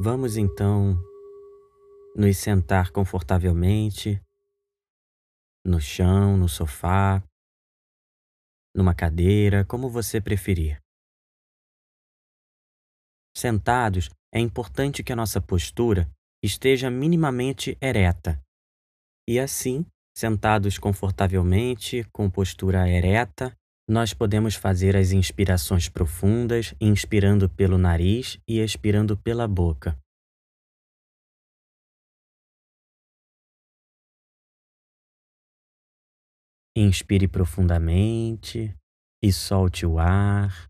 Vamos então nos sentar confortavelmente no chão, no sofá, numa cadeira, como você preferir. Sentados, é importante que a nossa postura esteja minimamente ereta. E assim, sentados confortavelmente, com postura ereta, nós podemos fazer as inspirações profundas, inspirando pelo nariz e expirando pela boca. Inspire profundamente e solte o ar.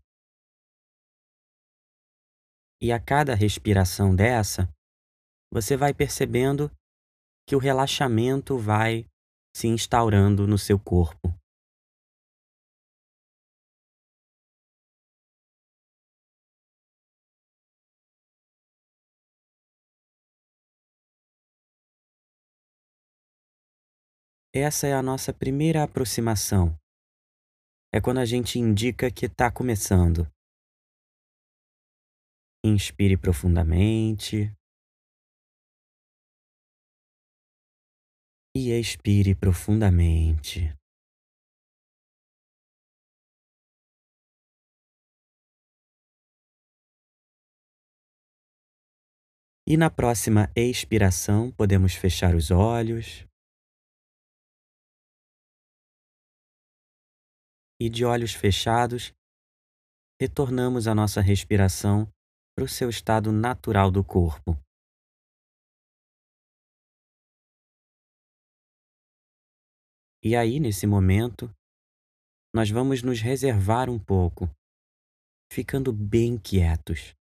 E a cada respiração dessa, você vai percebendo que o relaxamento vai se instaurando no seu corpo. Essa é a nossa primeira aproximação. É quando a gente indica que está começando. Inspire profundamente. E expire profundamente. E na próxima expiração, podemos fechar os olhos. E de olhos fechados, retornamos a nossa respiração para o seu estado natural do corpo. E aí, nesse momento, nós vamos nos reservar um pouco, ficando bem quietos.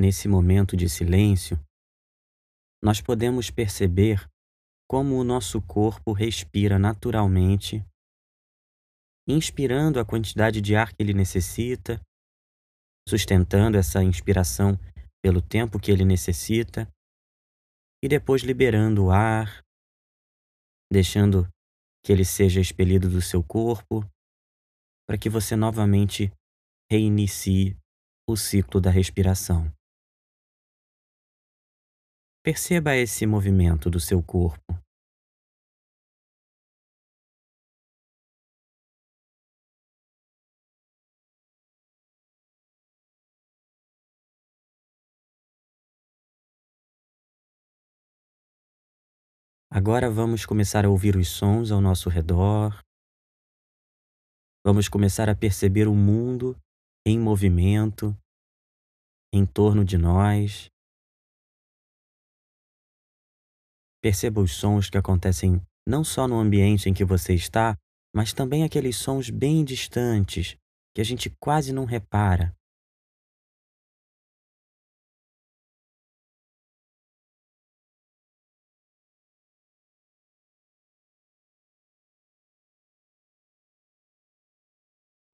Nesse momento de silêncio, nós podemos perceber como o nosso corpo respira naturalmente, inspirando a quantidade de ar que ele necessita, sustentando essa inspiração pelo tempo que ele necessita e depois liberando o ar, deixando que ele seja expelido do seu corpo, para que você novamente reinicie o ciclo da respiração. Perceba esse movimento do seu corpo. Agora vamos começar a ouvir os sons ao nosso redor. Vamos começar a perceber o mundo em movimento em torno de nós. Perceba os sons que acontecem não só no ambiente em que você está, mas também aqueles sons bem distantes que a gente quase não repara.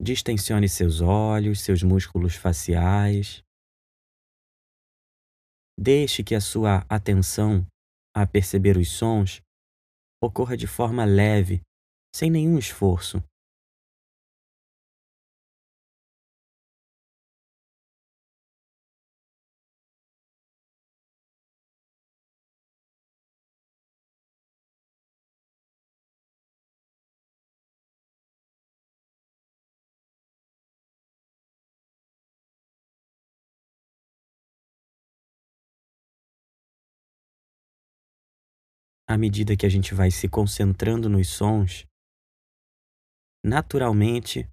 Distensione seus olhos, seus músculos faciais. Deixe que a sua atenção a perceber os sons ocorra de forma leve, sem nenhum esforço. À medida que a gente vai se concentrando nos sons, naturalmente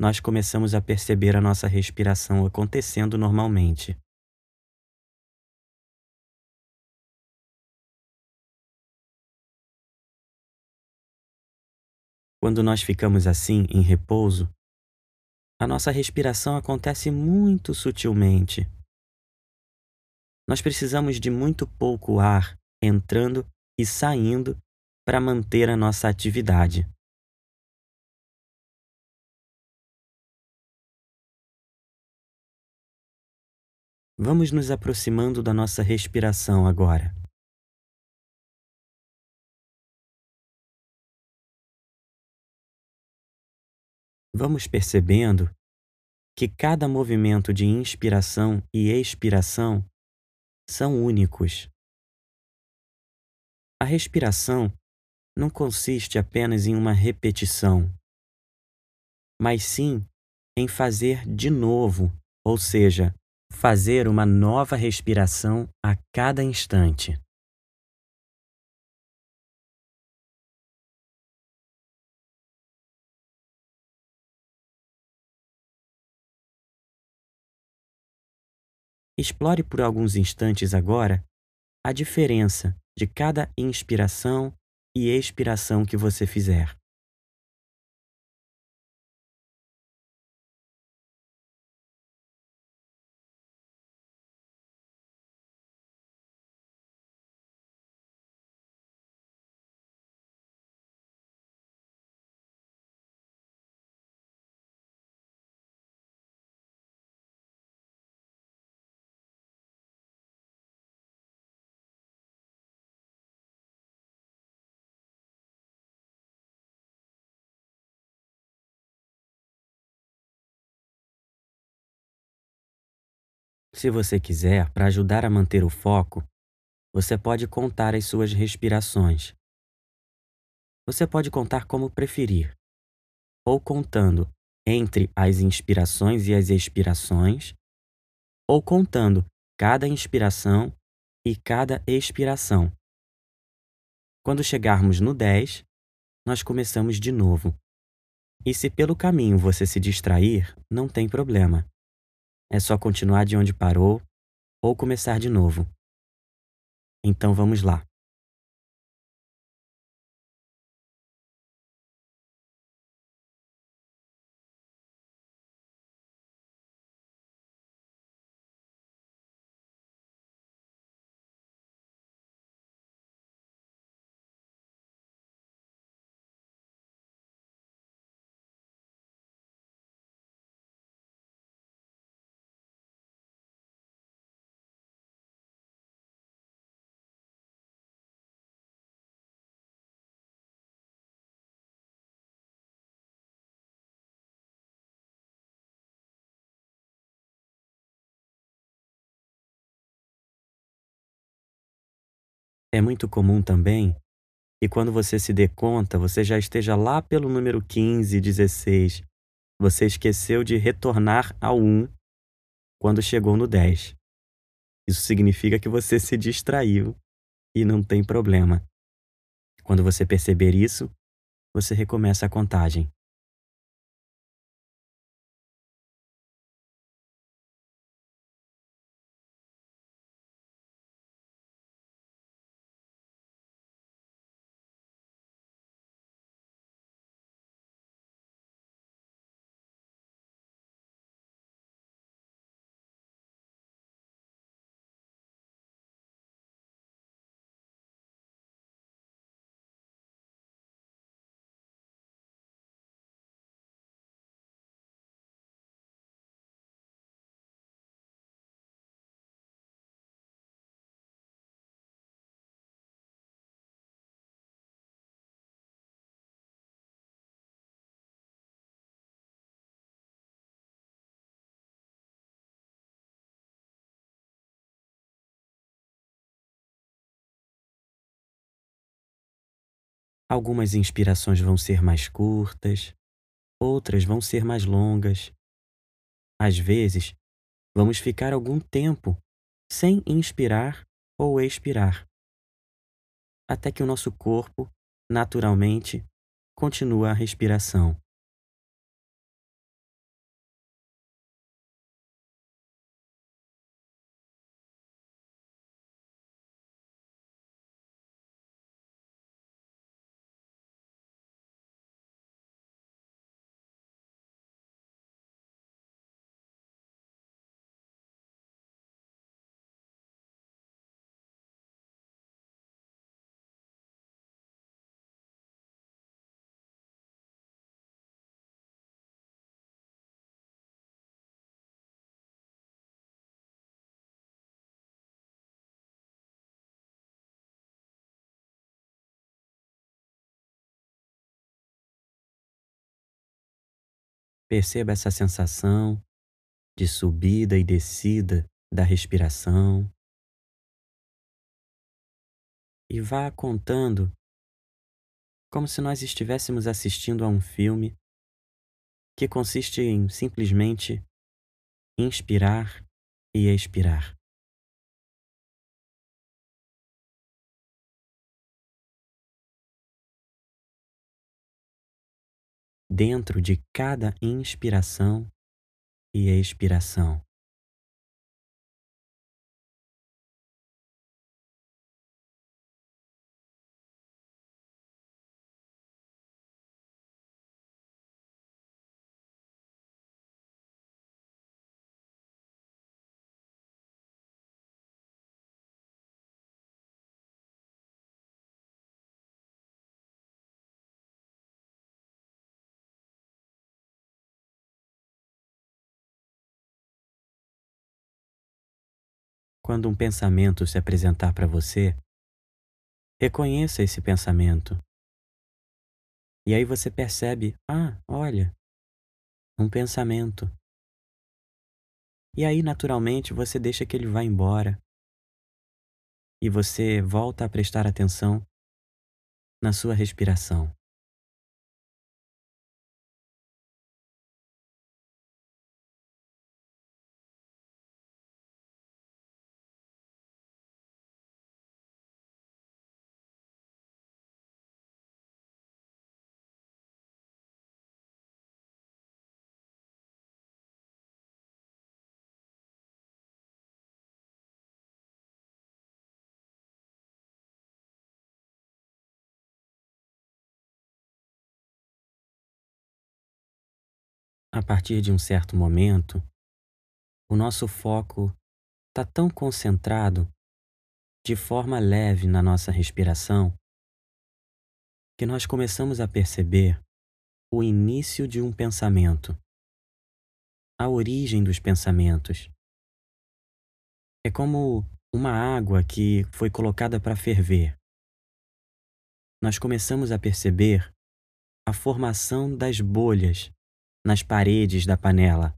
nós começamos a perceber a nossa respiração acontecendo normalmente. Quando nós ficamos assim, em repouso, a nossa respiração acontece muito sutilmente. Nós precisamos de muito pouco ar entrando e saindo para manter a nossa atividade. Vamos nos aproximando da nossa respiração agora. Vamos percebendo que cada movimento de inspiração e expiração são únicos. A respiração não consiste apenas em uma repetição, mas sim em fazer de novo, ou seja, fazer uma nova respiração a cada instante. Explore por alguns instantes agora a diferença de cada inspiração e expiração que você fizer. Se você quiser, para ajudar a manter o foco, você pode contar as suas respirações. Você pode contar como preferir, ou contando entre as inspirações e as expirações, ou contando cada inspiração e cada expiração. Quando chegarmos no 10, nós começamos de novo. E se pelo caminho você se distrair, não tem problema. É só continuar de onde parou ou começar de novo. Então vamos lá. É muito comum também que quando você se dê conta, você já esteja lá pelo número 15, 16. Você esqueceu de retornar ao 1 quando chegou no 10. Isso significa que você se distraiu e não tem problema. Quando você perceber isso, você recomeça a contagem. Algumas inspirações vão ser mais curtas, outras vão ser mais longas. Às vezes, vamos ficar algum tempo sem inspirar ou expirar, até que o nosso corpo, naturalmente, continua a respiração. Perceba essa sensação de subida e descida da respiração. E vá contando como se nós estivéssemos assistindo a um filme que consiste em simplesmente inspirar e expirar. Dentro de cada inspiração e expiração. Quando um pensamento se apresentar para você, reconheça esse pensamento. E aí você percebe: ah, olha, um pensamento. E aí, naturalmente, você deixa que ele vá embora. E você volta a prestar atenção na sua respiração. A partir de um certo momento, o nosso foco está tão concentrado de forma leve na nossa respiração que nós começamos a perceber o início de um pensamento, a origem dos pensamentos. É como uma água que foi colocada para ferver. Nós começamos a perceber a formação das bolhas nas paredes da panela.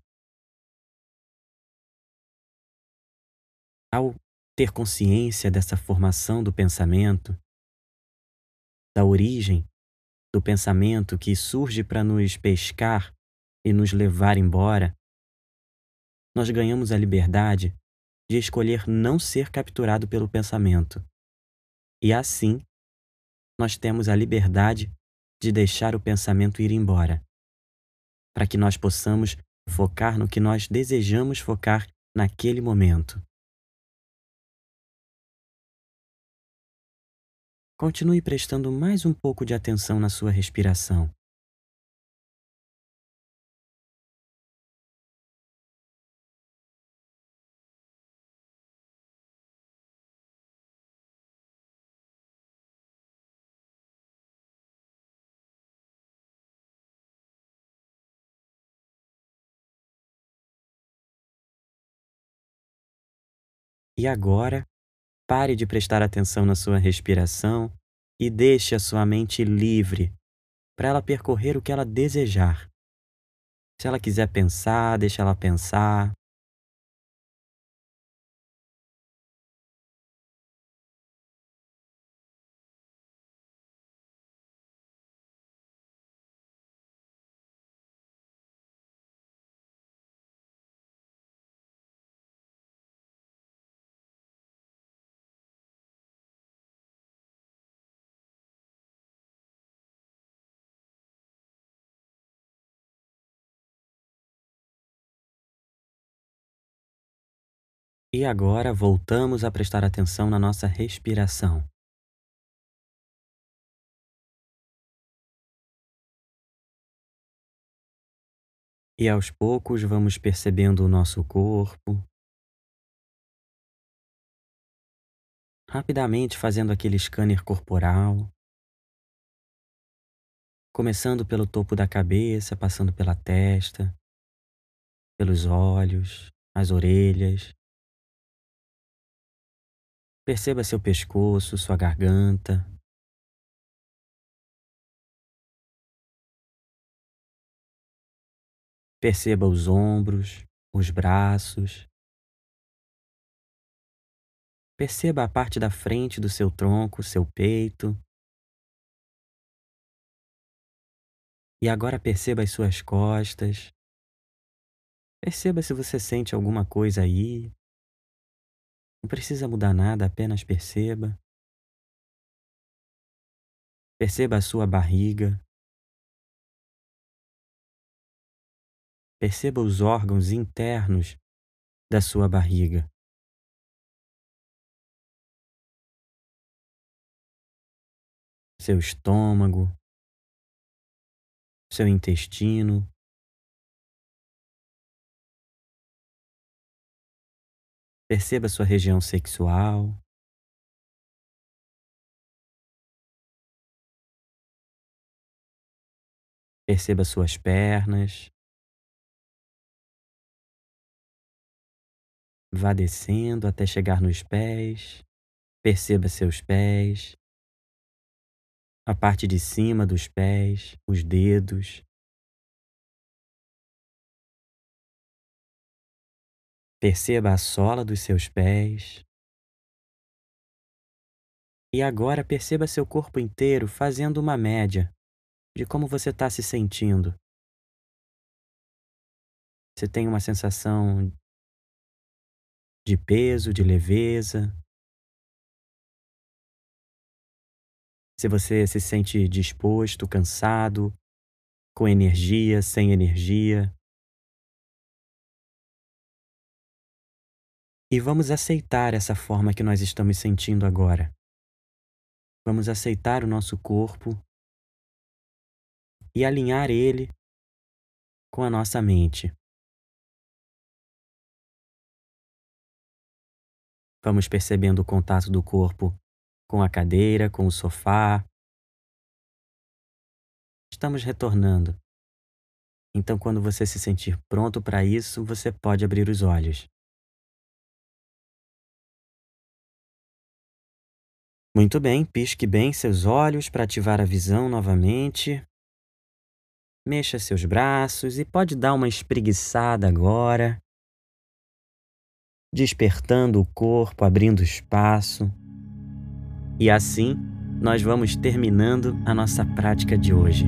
Ao ter consciência dessa formação do pensamento, da origem do pensamento que surge para nos pescar e nos levar embora, nós ganhamos a liberdade de escolher não ser capturado pelo pensamento. E assim, nós temos a liberdade de deixar o pensamento ir embora para que nós possamos focar no que nós desejamos focar naquele momento. Continue prestando mais um pouco de atenção na sua respiração. E agora, pare de prestar atenção na sua respiração e deixe a sua mente livre para ela percorrer o que ela desejar. Se ela quiser pensar, deixe ela pensar. E agora voltamos a prestar atenção na nossa respiração. E aos poucos vamos percebendo o nosso corpo. Rapidamente fazendo aquele scanner corporal. Começando pelo topo da cabeça, passando pela testa, pelos olhos, as orelhas, Perceba seu pescoço, sua garganta. Perceba os ombros, os braços. Perceba a parte da frente do seu tronco, seu peito. E agora perceba as suas costas. Perceba se você sente alguma coisa aí. Não precisa mudar nada, apenas perceba. Perceba a sua barriga. Perceba os órgãos internos da sua barriga. Seu estômago, seu intestino. Perceba sua região sexual. Perceba suas pernas. Vá descendo até chegar nos pés. Perceba seus pés. A parte de cima dos pés, os dedos. Perceba a sola dos seus pés. E agora perceba seu corpo inteiro fazendo uma média de como você está se sentindo. Você tem uma sensação de peso, de leveza. Se você se sente disposto, cansado, com energia, sem energia. E vamos aceitar essa forma que nós estamos sentindo agora. Vamos aceitar o nosso corpo e alinhar ele com a nossa mente. Vamos percebendo o contato do corpo com a cadeira, com o sofá. Estamos retornando. Então, quando você se sentir pronto para isso, você pode abrir os olhos. Muito bem, pisque bem seus olhos para ativar a visão novamente. Mexa seus braços e pode dar uma espreguiçada agora despertando o corpo, abrindo espaço. E assim, nós vamos terminando a nossa prática de hoje.